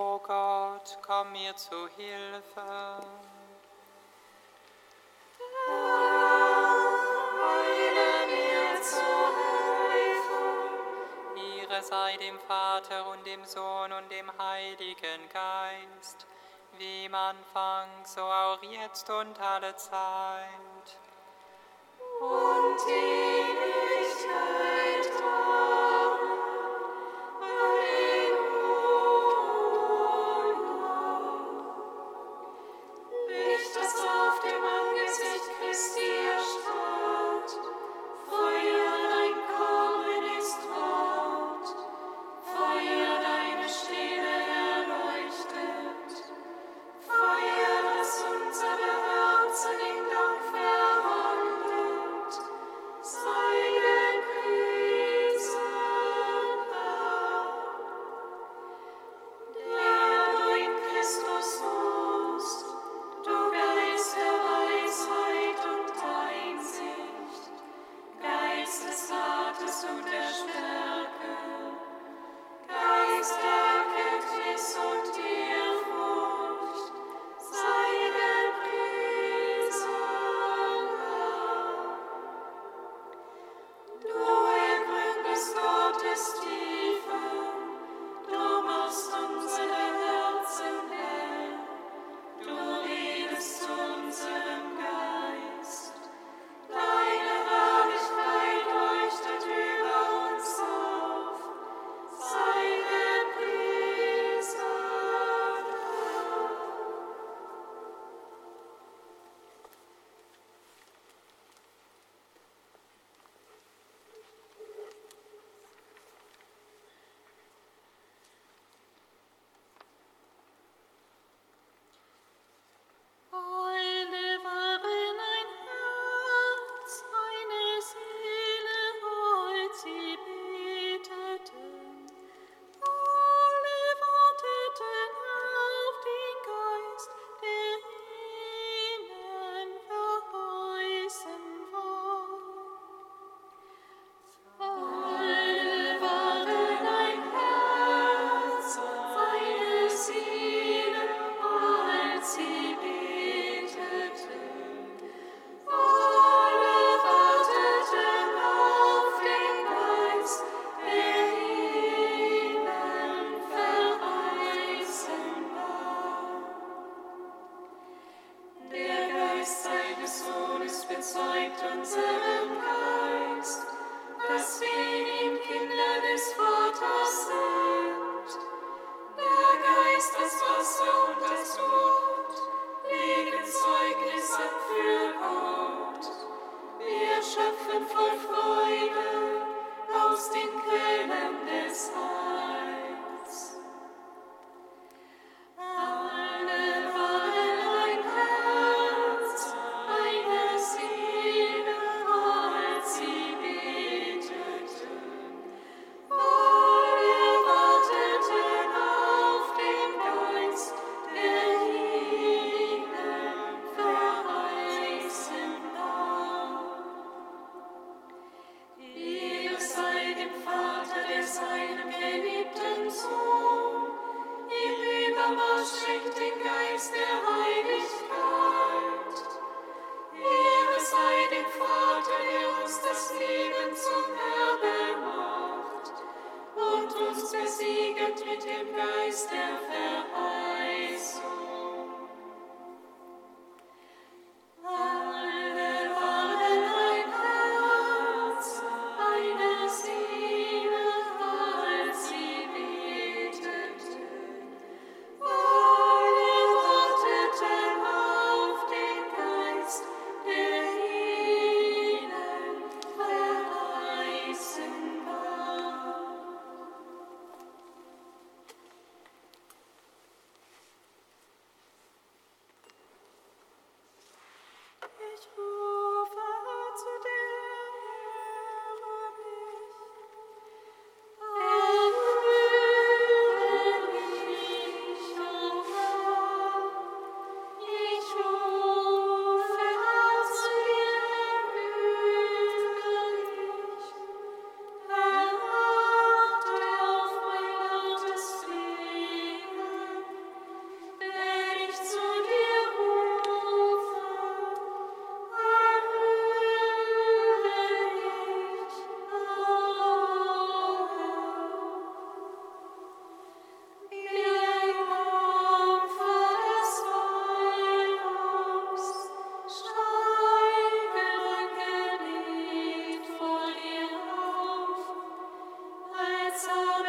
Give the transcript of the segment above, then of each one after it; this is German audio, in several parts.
O Gott, komm mir zu Hilfe. Heile mir zu Hilfe. Ihre sei dem Vater und dem Sohn und dem Heiligen Geist, wie im Anfang, so auch jetzt und alle Zeit. Und die Ewigkeit. That's.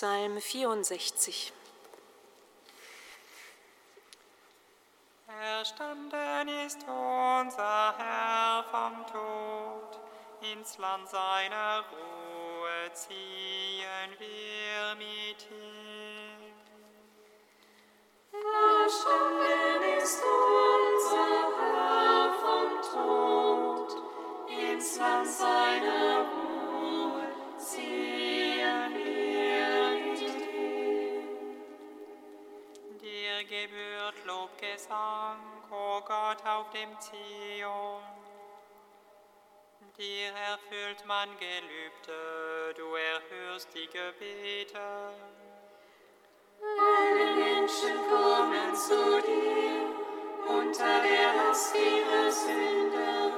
Psalm 64 Lobgesang, o Gott auf dem Zion. Dir erfüllt man Gelübde, du erhörst die Gebete. Alle Menschen kommen zu dir unter der Last ihrer Sünden.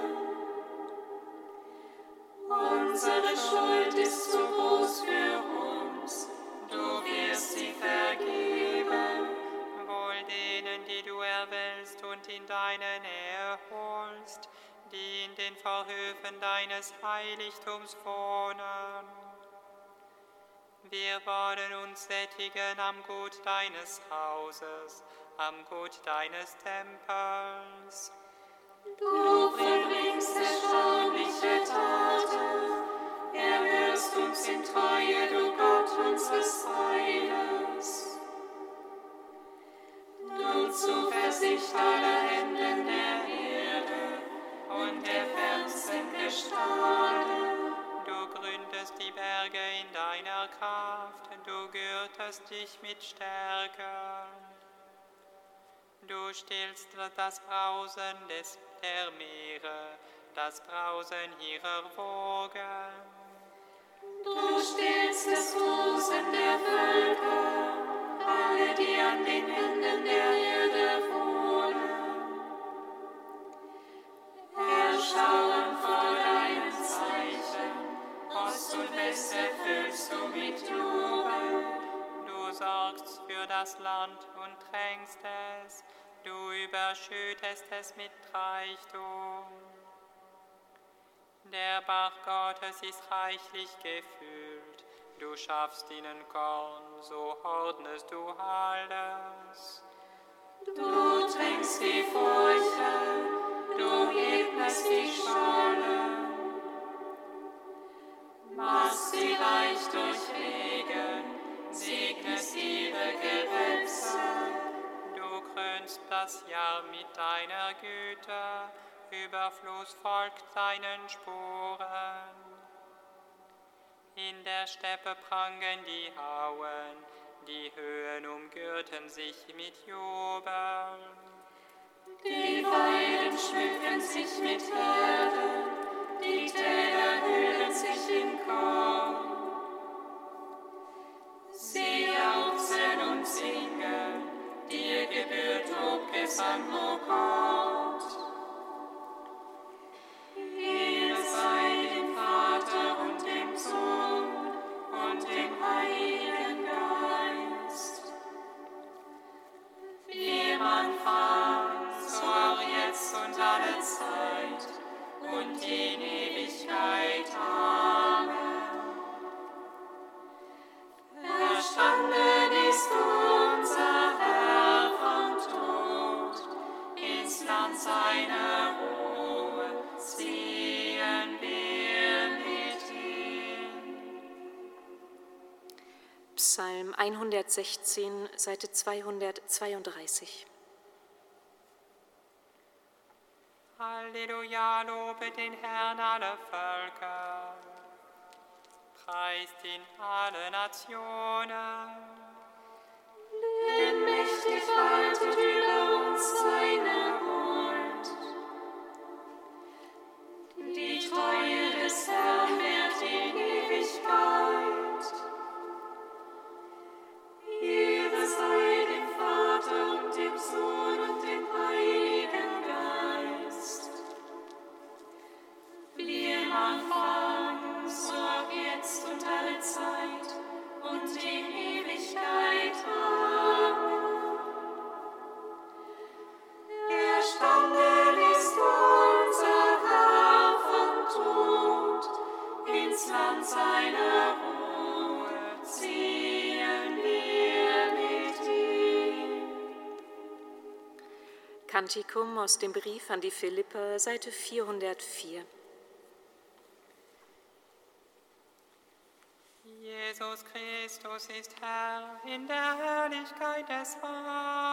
Unsere Schuld ist zu groß für die in den Vorhöfen deines Heiligtums wohnen. Wir wollen uns sättigen am Gut deines Hauses, am Gut deines Tempels. Du vollbringst erstaunliche Taten, erhörst uns dich mit Stärke. Du stillst das Brausen des, der Meere, das Brausen ihrer Wogen. Du stillst das Tosen der Völker, alle, die an den Enden der Erde wohnen. Erschauen vor deinen Zeichen, Ost und West erfüllst du mit Jubel. Das Land und tränkst es, du überschüttest es mit Reichtum. Der Bach Gottes ist reichlich gefüllt, du schaffst ihnen Korn, so ordnest du alles. Du tränkst die Furche, du ebnest die Scholle. Machst sie reich durch Regen, segnest das Jahr mit deiner Güte, Überfluss folgt deinen Spuren. In der Steppe prangen die Auen, die Höhen umgürten sich mit Jubel. Die Weiden schmücken sich mit Herden, die Täler hüllen sich in Korn. Sie jauchzen und singen, dir gebührt Lobgesang, o Gott. Ehre sei dem Vater und dem Sohn und dem Heiligen Geist. Wie am Anfang, so auch jetzt und alle Zeit und in Ewigkeit. 116, Seite 232. Halleluja, lobe den Herrn alle Völker. Preist ihn alle Nationen. Denn mächtig waltet über uns seine Kantikum aus dem Brief an die Philipper, Seite 404. Jesus Christus ist Herr in der Herrlichkeit des Vaters.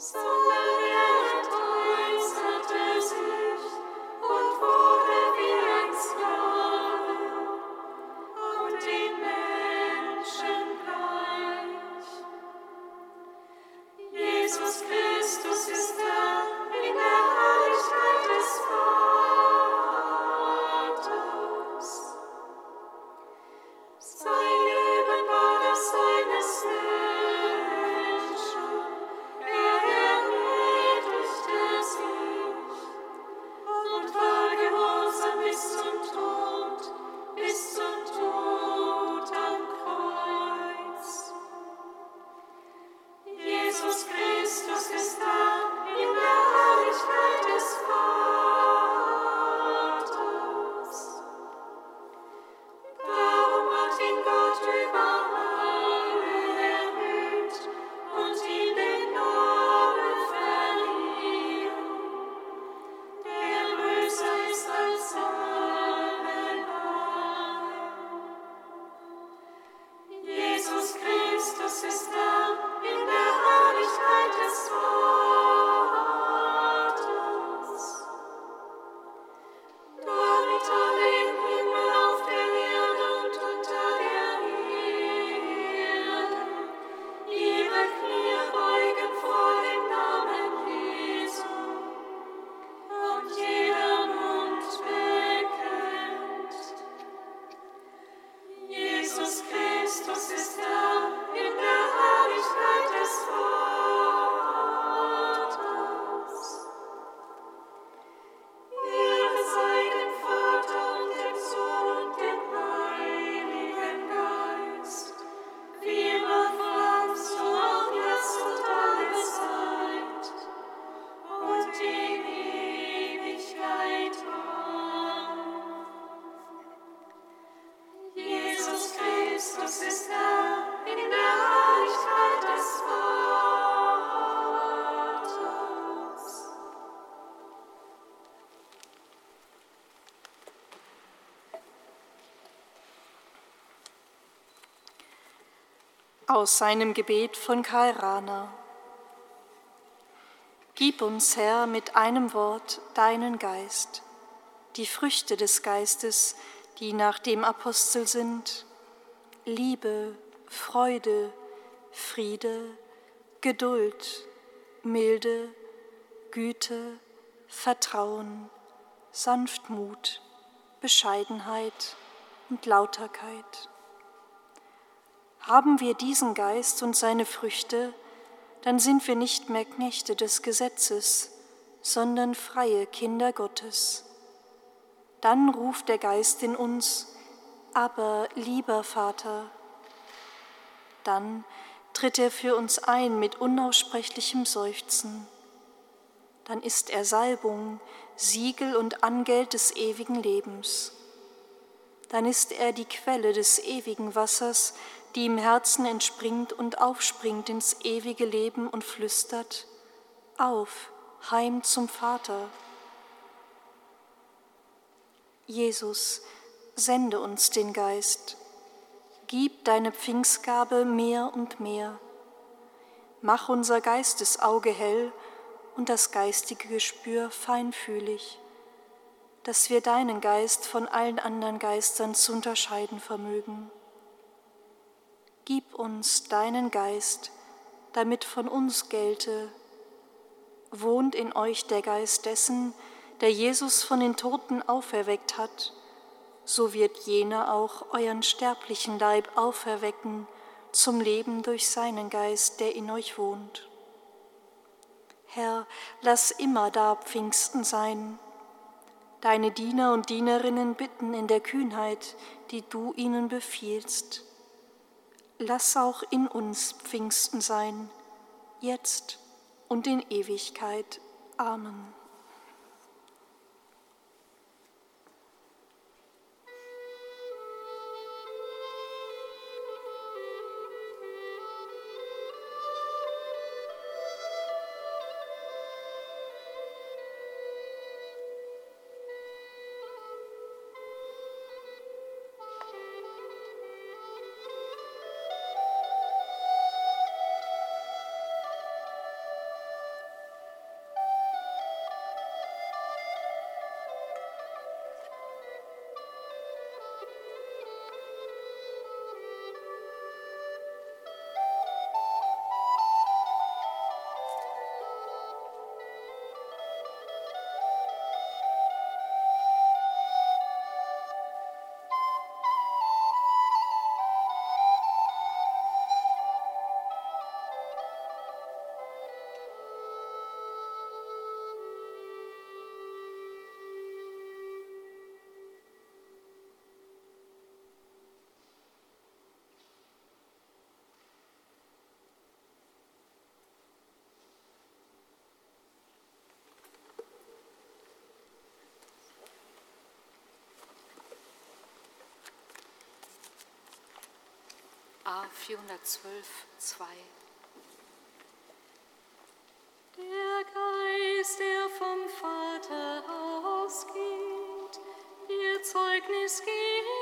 Sondern Aus seinem Gebet von Karl Rahner. Gib uns, Herr, mit einem Wort deinen Geist, die Früchte des Geistes, die nach dem Apostel sind, Liebe, Freude, Friede, Geduld, Milde, Güte, Vertrauen, Sanftmut, Bescheidenheit und Lauterkeit. Haben wir diesen Geist und seine Früchte, dann sind wir nicht mehr Knechte des Gesetzes, sondern freie Kinder Gottes. Dann ruft der Geist in uns, aber lieber Vater. Dann tritt er für uns ein mit unaussprechlichem Seufzen. Dann ist er Salbung, Siegel und Angeld des ewigen Lebens. Dann ist er die Quelle des ewigen Wassers, die im Herzen entspringt und aufspringt ins ewige Leben und flüstert, auf, heim zum Vater. Jesus, sende uns den Geist, gib deine Pfingstgabe mehr und mehr. Mach unser Geistesauge hell und das geistige Gespür feinfühlig, dass wir deinen Geist von allen anderen Geistern zu unterscheiden vermögen. Gib uns deinen Geist, damit von uns gelte, wohnt in euch der Geist dessen, der Jesus von den Toten auferweckt hat, so wird jener auch euren sterblichen Leib auferwecken zum Leben durch seinen Geist, der in euch wohnt. Herr, lass immer da Pfingsten sein. Deine Diener und Dienerinnen bitten in der Kühnheit, die du ihnen befiehlst. Lass auch in uns Pfingsten sein, jetzt und in Ewigkeit. Amen. A 412, 2. Der Geist, der vom Vater ausgeht, ihr Zeugnis geben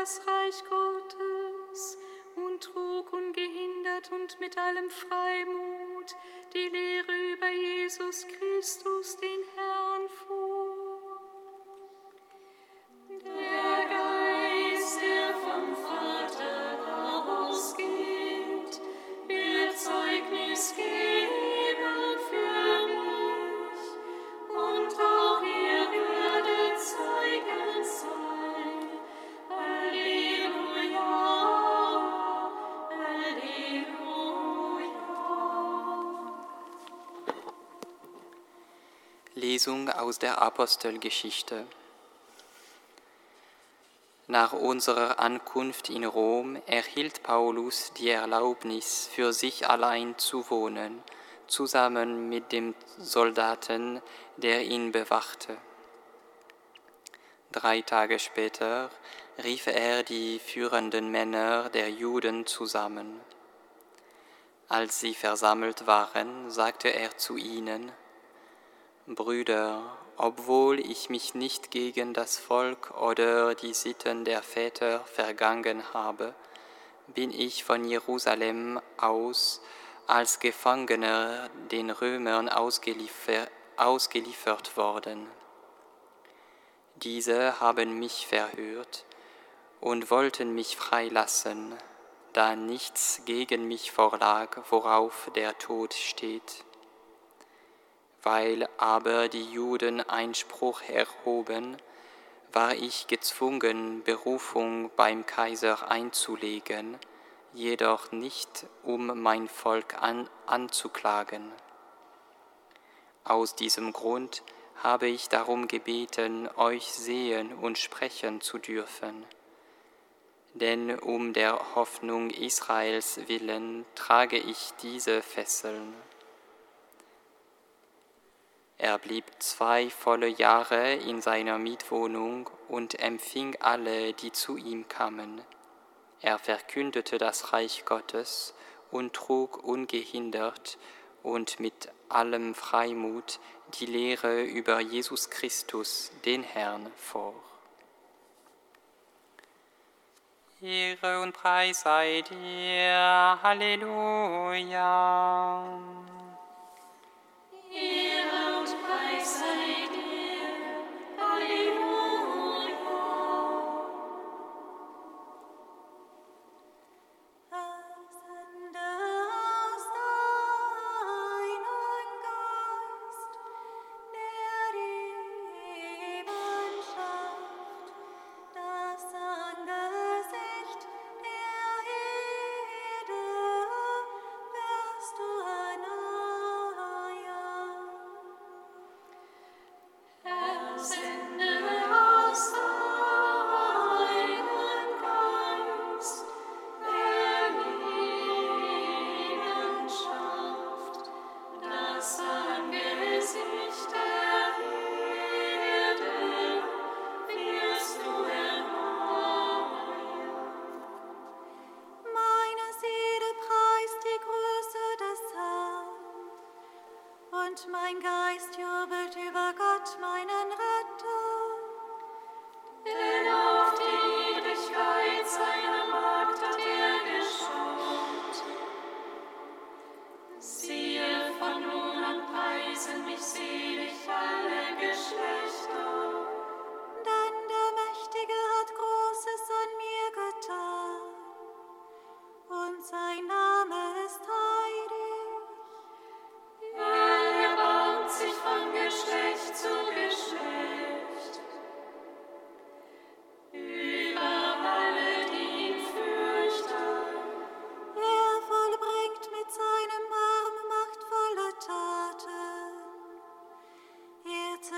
das Reich Gottes und trug ungehindert und mit allem Freimut die Lehre über Jesus Christus, den Herrn, vor. Aus der Apostelgeschichte. Nach unserer Ankunft in Rom erhielt Paulus die Erlaubnis, für sich allein zu wohnen, zusammen mit dem Soldaten, der ihn bewachte. Drei Tage später rief er die führenden Männer der Juden zusammen. Als sie versammelt waren, sagte er zu ihnen, Brüder, obwohl ich mich nicht gegen das Volk oder die Sitten der Väter vergangen habe, bin ich von Jerusalem aus als Gefangener den Römern ausgeliefer ausgeliefert worden. Diese haben mich verhört und wollten mich freilassen, da nichts gegen mich vorlag, worauf der Tod steht. Weil aber die Juden Einspruch erhoben, war ich gezwungen, Berufung beim Kaiser einzulegen, jedoch nicht, um mein Volk an, anzuklagen. Aus diesem Grund habe ich darum gebeten, euch sehen und sprechen zu dürfen. Denn um der Hoffnung Israels willen trage ich diese Fesseln. Er blieb zwei volle Jahre in seiner Mietwohnung und empfing alle, die zu ihm kamen. Er verkündete das Reich Gottes und trug ungehindert und mit allem Freimut die Lehre über Jesus Christus, den Herrn, vor. Ehre und Preis sei dir. Halleluja.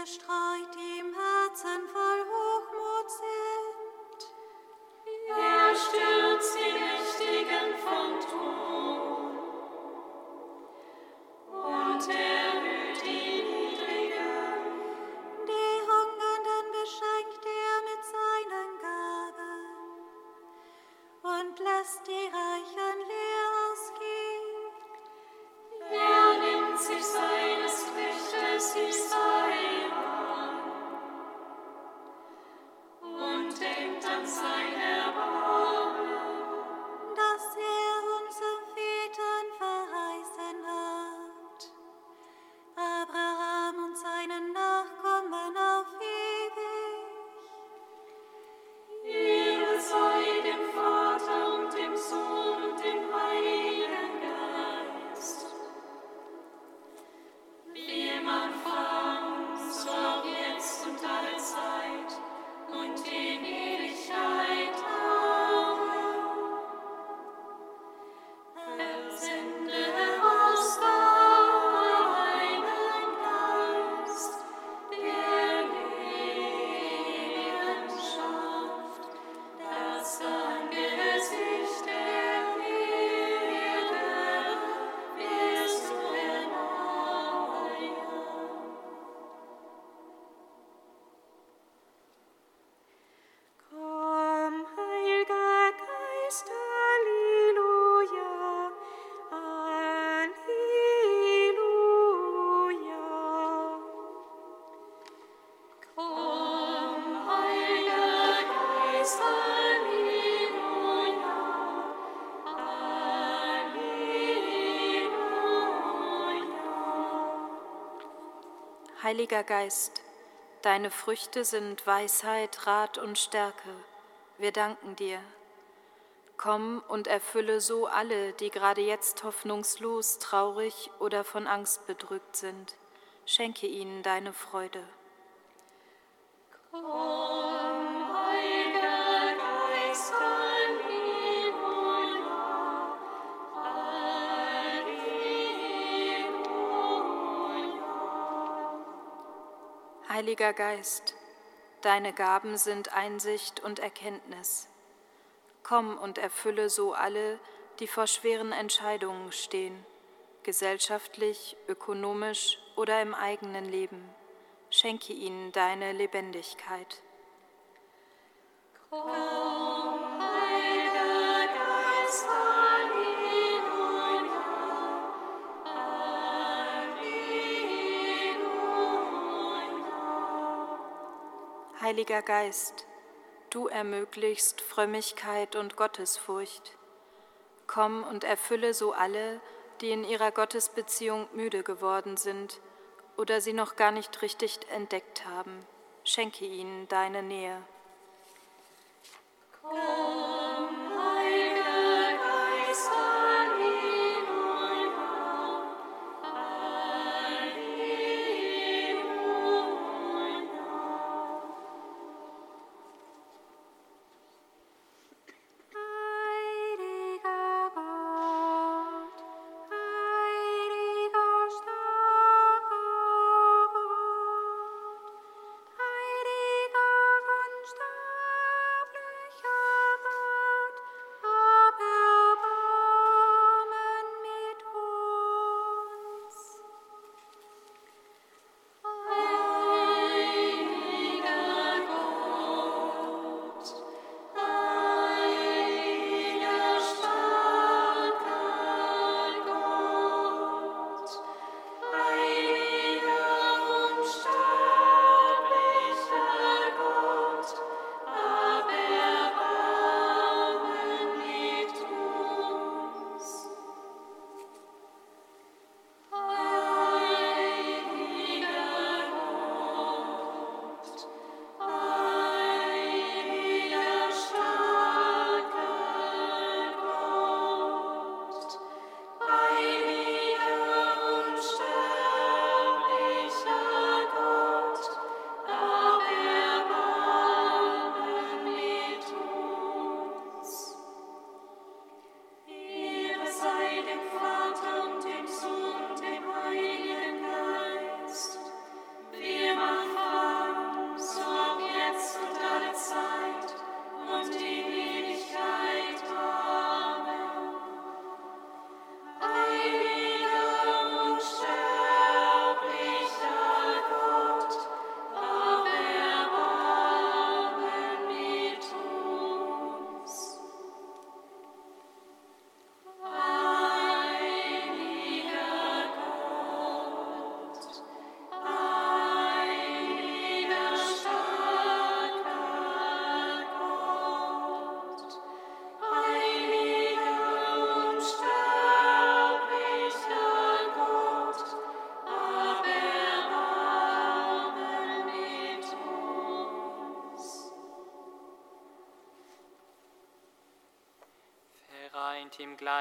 Die im Herzen voll Hochmut Heiliger Geist, deine Früchte sind Weisheit, Rat und Stärke. Wir danken dir. Komm und erfülle so alle, die gerade jetzt hoffnungslos, traurig oder von Angst bedrückt sind. Schenke ihnen deine Freude. Komm, Heiliger Heiliger Geist, deine Gaben sind Einsicht und Erkenntnis. Komm und erfülle so alle, die vor schweren Entscheidungen stehen, gesellschaftlich, ökonomisch oder im eigenen Leben. Schenke ihnen deine Lebendigkeit. Komm, Heiliger Geist, du ermöglichst Frömmigkeit und Gottesfurcht. Komm und erfülle so alle, die in ihrer Gottesbeziehung müde geworden sind oder sie noch gar nicht richtig entdeckt haben. Schenke ihnen deine Nähe.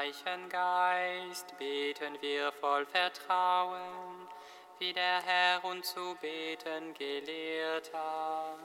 Gleichen Geist beten wir voll Vertrauen, wie der Herr uns zu beten gelehrt hat.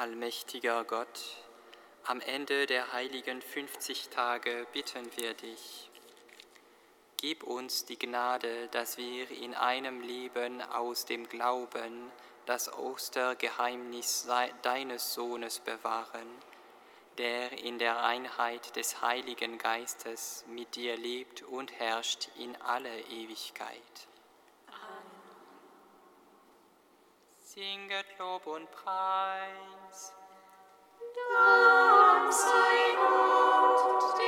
Allmächtiger Gott, am Ende der heiligen 50 Tage bitten wir dich, gib uns die Gnade, dass wir in einem Leben aus dem Glauben das Ostergeheimnis deines Sohnes bewahren, der in der Einheit des Heiligen Geistes mit dir lebt und herrscht in alle Ewigkeit. Singet Lob und Preis. Dank sei Gott.